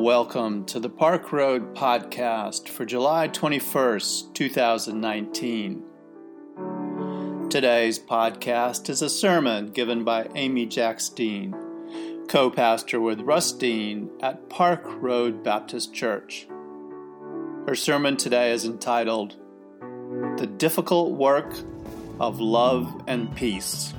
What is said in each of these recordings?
Welcome to the Park Road Podcast for July 21st, 2019. Today's podcast is a sermon given by Amy Jacks Dean, co pastor with Russ Dean at Park Road Baptist Church. Her sermon today is entitled The Difficult Work of Love and Peace.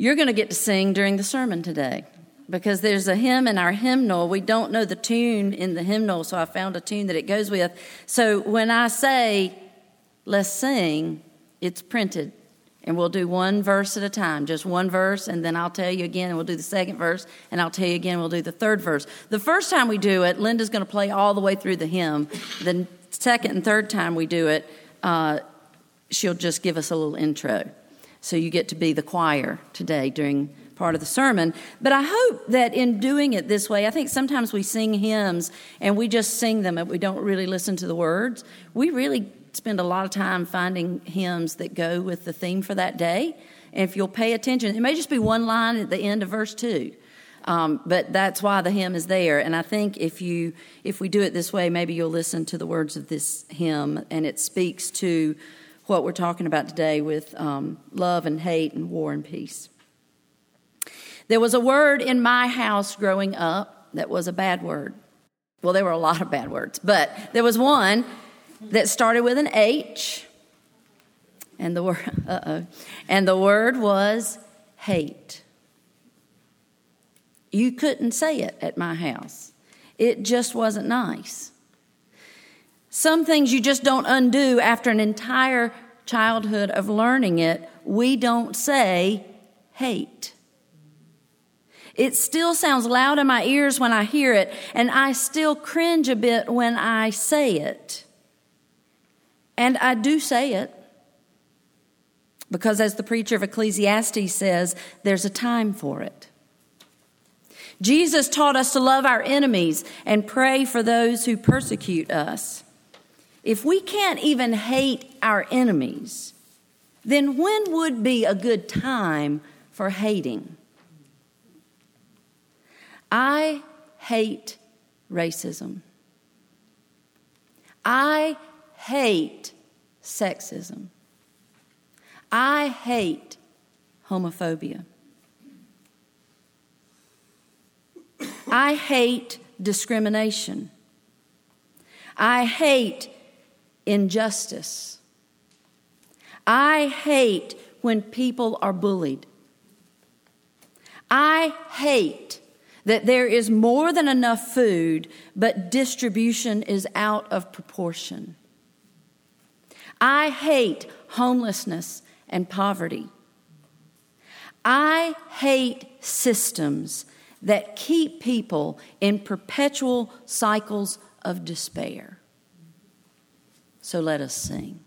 You're going to get to sing during the sermon today because there's a hymn in our hymnal. We don't know the tune in the hymnal, so I found a tune that it goes with. So when I say, let's sing, it's printed. And we'll do one verse at a time, just one verse, and then I'll tell you again, and we'll do the second verse, and I'll tell you again, we'll do the third verse. The first time we do it, Linda's going to play all the way through the hymn. The second and third time we do it, uh, she'll just give us a little intro. So you get to be the choir today during part of the sermon. But I hope that in doing it this way, I think sometimes we sing hymns and we just sing them and we don't really listen to the words. We really spend a lot of time finding hymns that go with the theme for that day. And if you'll pay attention, it may just be one line at the end of verse two. Um, but that's why the hymn is there. And I think if you if we do it this way, maybe you'll listen to the words of this hymn, and it speaks to what we're talking about today with um, love and hate and war and peace. There was a word in my house growing up that was a bad word. Well, there were a lot of bad words, but there was one that started with an H, and the word, uh-oh, and the word was hate. You couldn't say it at my house. It just wasn't nice. Some things you just don't undo after an entire childhood of learning it. We don't say hate. It still sounds loud in my ears when I hear it, and I still cringe a bit when I say it. And I do say it. Because, as the preacher of Ecclesiastes says, there's a time for it. Jesus taught us to love our enemies and pray for those who persecute us. If we can't even hate our enemies, then when would be a good time for hating? I hate racism. I hate sexism. I hate homophobia. I hate discrimination. I hate injustice. I hate when people are bullied. I hate that there is more than enough food, but distribution is out of proportion. I hate homelessness and poverty. I hate systems that keep people in perpetual cycles of despair. So let us sing.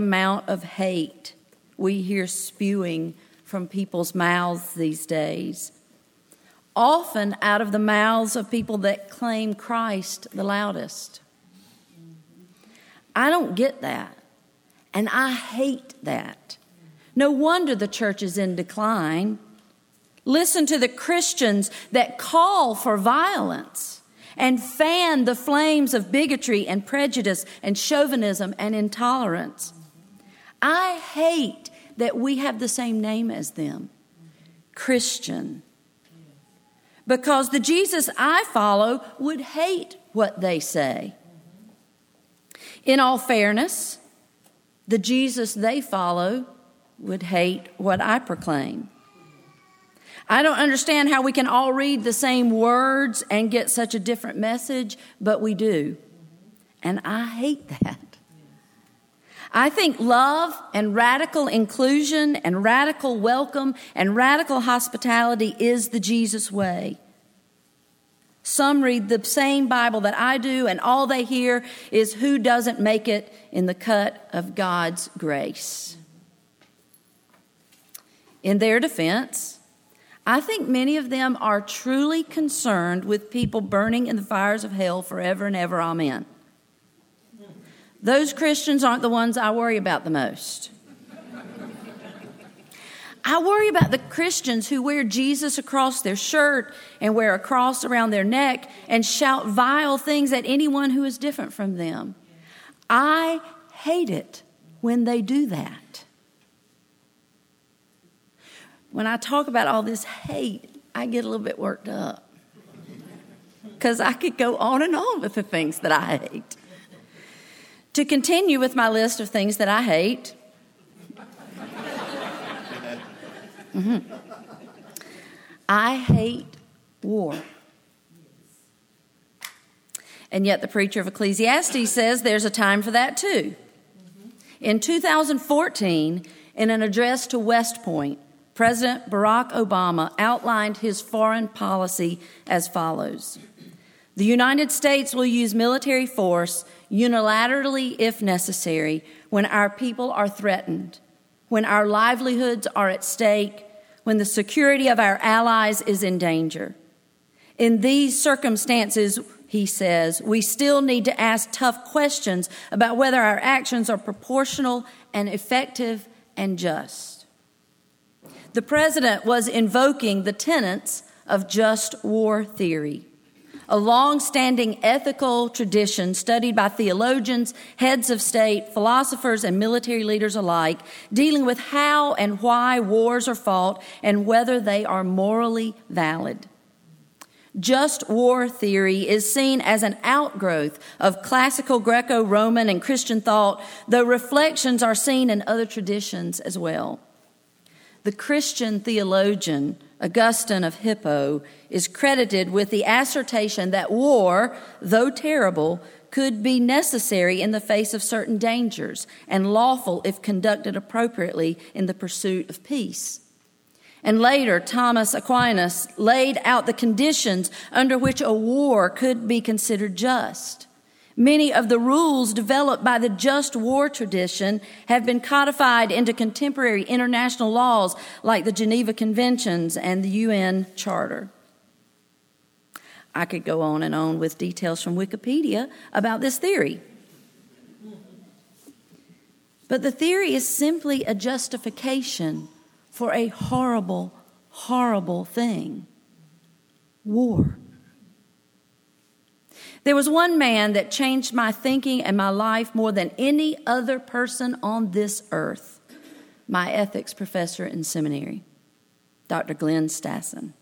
Amount of hate we hear spewing from people's mouths these days. often out of the mouths of people that claim Christ the loudest. I don't get that. And I hate that. No wonder the church is in decline. Listen to the Christians that call for violence and fan the flames of bigotry and prejudice and chauvinism and intolerance. I hate that we have the same name as them Christian. Because the Jesus I follow would hate what they say. In all fairness, the Jesus they follow would hate what I proclaim. I don't understand how we can all read the same words and get such a different message, but we do. And I hate that. I think love and radical inclusion and radical welcome and radical hospitality is the Jesus way. Some read the same Bible that I do, and all they hear is who doesn't make it in the cut of God's grace. In their defense, I think many of them are truly concerned with people burning in the fires of hell forever and ever. Amen. Those Christians aren't the ones I worry about the most. I worry about the Christians who wear Jesus across their shirt and wear a cross around their neck and shout vile things at anyone who is different from them. I hate it when they do that. When I talk about all this hate, I get a little bit worked up. Because I could go on and on with the things that I hate. To continue with my list of things that I hate, Mm-hmm. I hate war. And yet, the preacher of Ecclesiastes says there's a time for that too. In 2014, in an address to West Point, President Barack Obama outlined his foreign policy as follows The United States will use military force unilaterally if necessary when our people are threatened when our livelihoods are at stake, when the security of our allies is in danger. In these circumstances, he says, we still need to ask tough questions about whether our actions are proportional and effective and just. The president was invoking the tenets of just war theory a long standing ethical tradition studied by theologians, heads of state, philosophers, and military leaders alike, dealing with how and why wars are fought and whether they are morally valid. Just war theory is seen as an outgrowth of classical Greco Roman and Christian thought, though reflections are seen in other traditions as well. The Christian theologian Augustine of Hippo, is credited with the assertion that war, though terrible, could be necessary in the face of certain dangers and lawful if conducted appropriately in the pursuit of peace. And later, Thomas Aquinas laid out the conditions under which a war could be considered just. Many of the rules developed by the just war tradition have been codified into contemporary international laws like the Geneva Conventions and the UN Charter. I could go on and on with details from Wikipedia about this theory. But the theory is simply a justification for a horrible, horrible thing war. There was one man that changed my thinking and my life more than any other person on this earth my ethics professor in seminary, Dr. Glenn Stassen.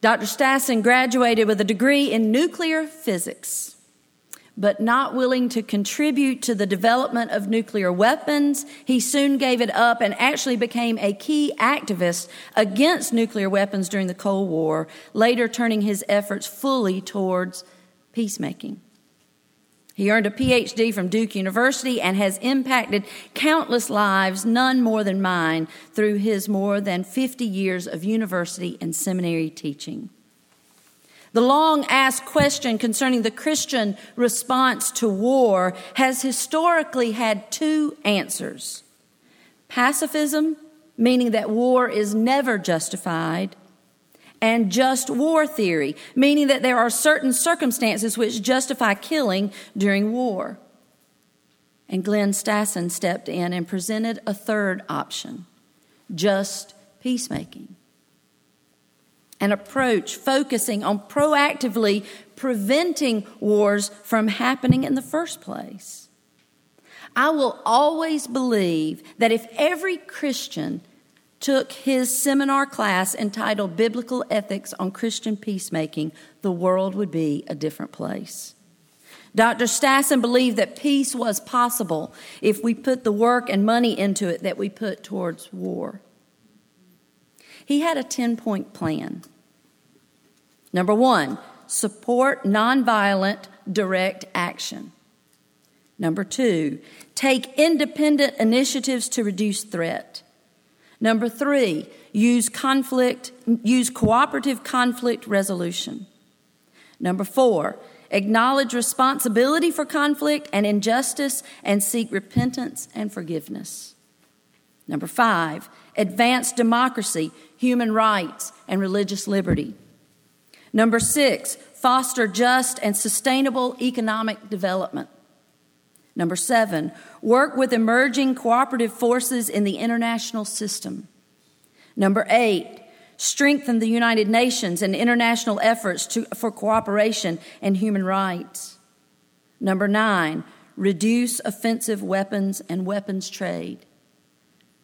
Dr. Stassen graduated with a degree in nuclear physics, but not willing to contribute to the development of nuclear weapons, he soon gave it up and actually became a key activist against nuclear weapons during the Cold War, later turning his efforts fully towards peacemaking. He earned a PhD from Duke University and has impacted countless lives, none more than mine, through his more than 50 years of university and seminary teaching. The long asked question concerning the Christian response to war has historically had two answers pacifism, meaning that war is never justified, and just war theory, meaning that there are certain circumstances which justify killing during war. And Glenn Stassen stepped in and presented a third option just peacemaking. An approach focusing on proactively preventing wars from happening in the first place. I will always believe that if every Christian took his seminar class entitled Biblical Ethics on Christian Peacemaking, the world would be a different place. Dr. Stassen believed that peace was possible if we put the work and money into it that we put towards war. He had a 10 point plan. Number one, support nonviolent direct action. Number two, take independent initiatives to reduce threat. Number three, use conflict, use cooperative conflict resolution. Number four, acknowledge responsibility for conflict and injustice and seek repentance and forgiveness. Number five, advance democracy, human rights, and religious liberty. Number six, foster just and sustainable economic development. Number seven, work with emerging cooperative forces in the international system. Number eight, strengthen the United Nations and international efforts to, for cooperation and human rights. Number nine, reduce offensive weapons and weapons trade.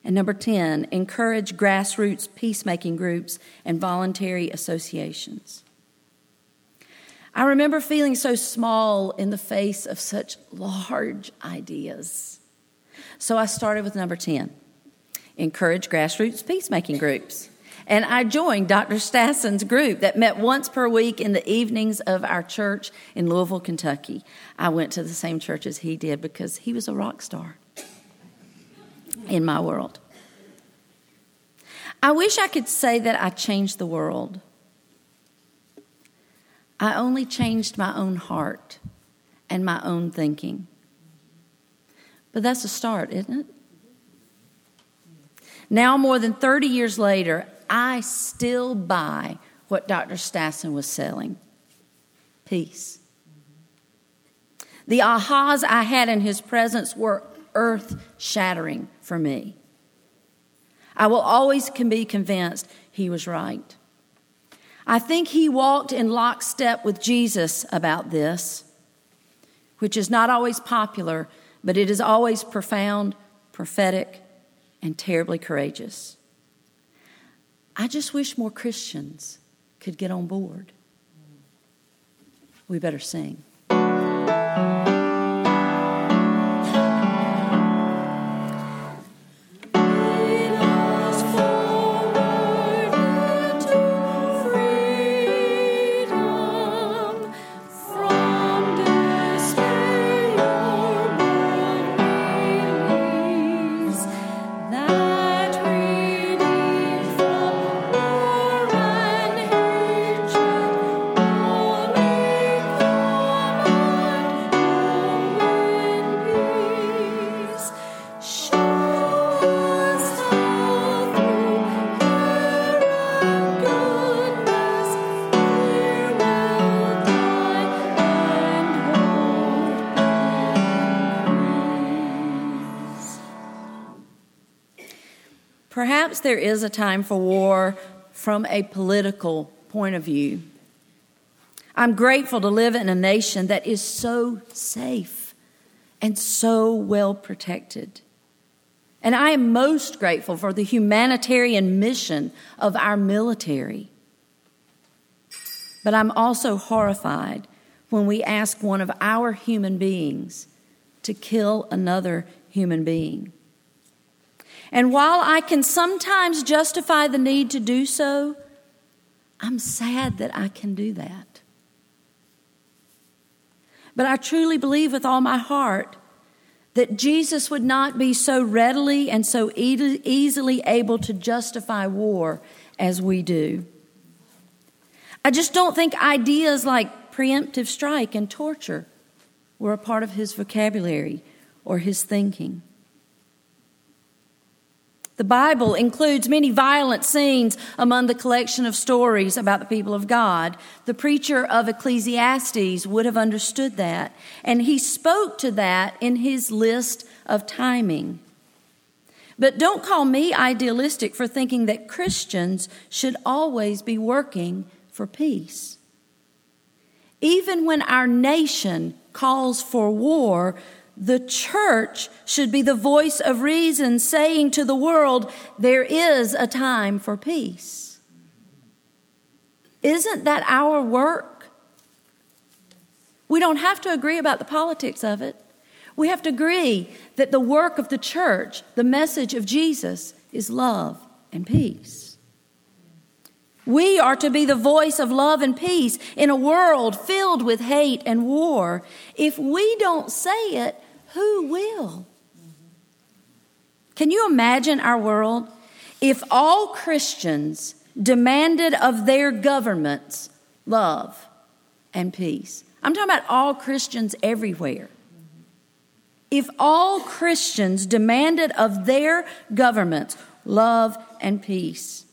And number 10, encourage grassroots peacemaking groups and voluntary associations. I remember feeling so small in the face of such large ideas. So I started with number 10 encourage grassroots peacemaking groups. And I joined Dr. Stassen's group that met once per week in the evenings of our church in Louisville, Kentucky. I went to the same church as he did because he was a rock star in my world. I wish I could say that I changed the world. I only changed my own heart and my own thinking. But that's a start, isn't it? Now, more than 30 years later, I still buy what Dr. Stassen was selling peace. The ahas I had in his presence were earth shattering for me. I will always can be convinced he was right. I think he walked in lockstep with Jesus about this, which is not always popular, but it is always profound, prophetic, and terribly courageous. I just wish more Christians could get on board. We better sing. There is a time for war from a political point of view. I'm grateful to live in a nation that is so safe and so well protected. And I am most grateful for the humanitarian mission of our military. But I'm also horrified when we ask one of our human beings to kill another human being. And while I can sometimes justify the need to do so, I'm sad that I can do that. But I truly believe with all my heart that Jesus would not be so readily and so e- easily able to justify war as we do. I just don't think ideas like preemptive strike and torture were a part of his vocabulary or his thinking. The Bible includes many violent scenes among the collection of stories about the people of God. The preacher of Ecclesiastes would have understood that, and he spoke to that in his list of timing. But don't call me idealistic for thinking that Christians should always be working for peace. Even when our nation calls for war, the church should be the voice of reason saying to the world, there is a time for peace. Isn't that our work? We don't have to agree about the politics of it. We have to agree that the work of the church, the message of Jesus, is love and peace. We are to be the voice of love and peace in a world filled with hate and war. If we don't say it, who will? Can you imagine our world if all Christians demanded of their governments love and peace? I'm talking about all Christians everywhere. If all Christians demanded of their governments love and peace,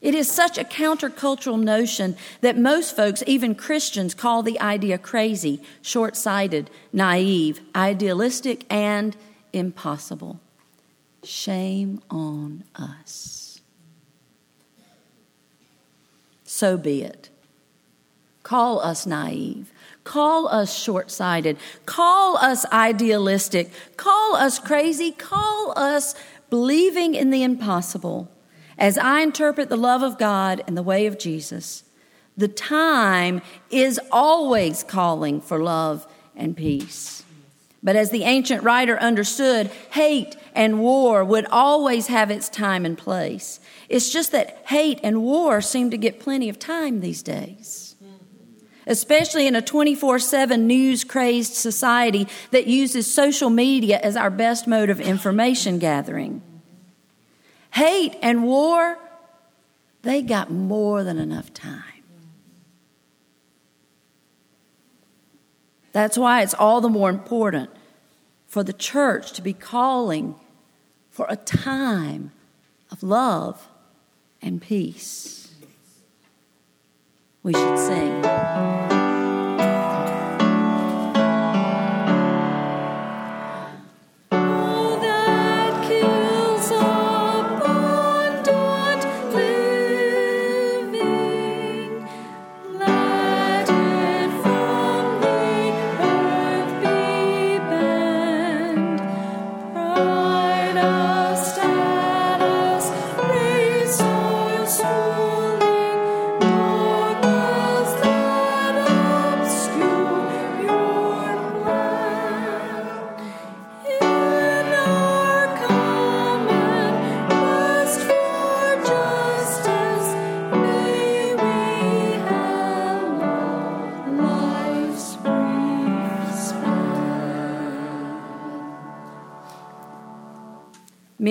it is such a countercultural notion that most folks, even Christians, call the idea crazy, short sighted, naive, idealistic, and impossible. Shame on us. So be it. Call us naive. Call us short sighted. Call us idealistic. Call us crazy. Call us believing in the impossible. As I interpret the love of God and the way of Jesus, the time is always calling for love and peace. But as the ancient writer understood, hate and war would always have its time and place. It's just that hate and war seem to get plenty of time these days. Especially in a 24 7 news crazed society that uses social media as our best mode of information gathering. Hate and war, they got more than enough time. That's why it's all the more important for the church to be calling for a time of love and peace. We should sing.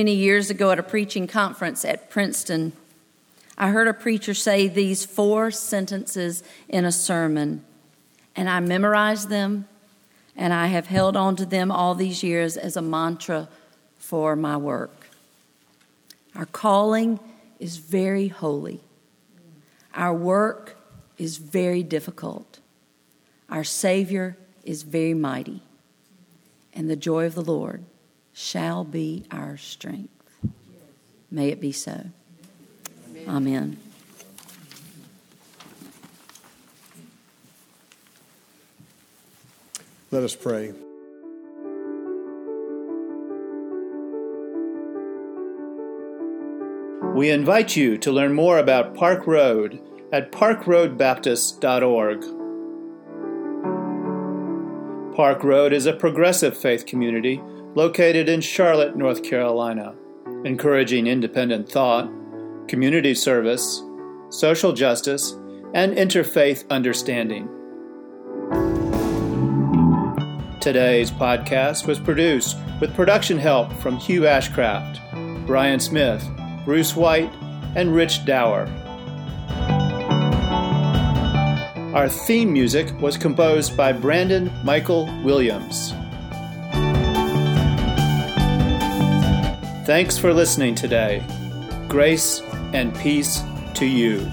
Many years ago at a preaching conference at Princeton, I heard a preacher say these four sentences in a sermon, and I memorized them, and I have held on to them all these years as a mantra for my work. Our calling is very holy, our work is very difficult, our Savior is very mighty, and the joy of the Lord shall be our strength. May it be so. Amen. Let us pray. We invite you to learn more about Park Road at parkroadbaptist.org. Park Road is a progressive faith community located in Charlotte, North Carolina, encouraging independent thought, community service, social justice, and interfaith understanding. Today's podcast was produced with production help from Hugh Ashcraft, Brian Smith, Bruce White, and Rich Dower. Our theme music was composed by Brandon Michael Williams. Thanks for listening today. Grace and peace to you.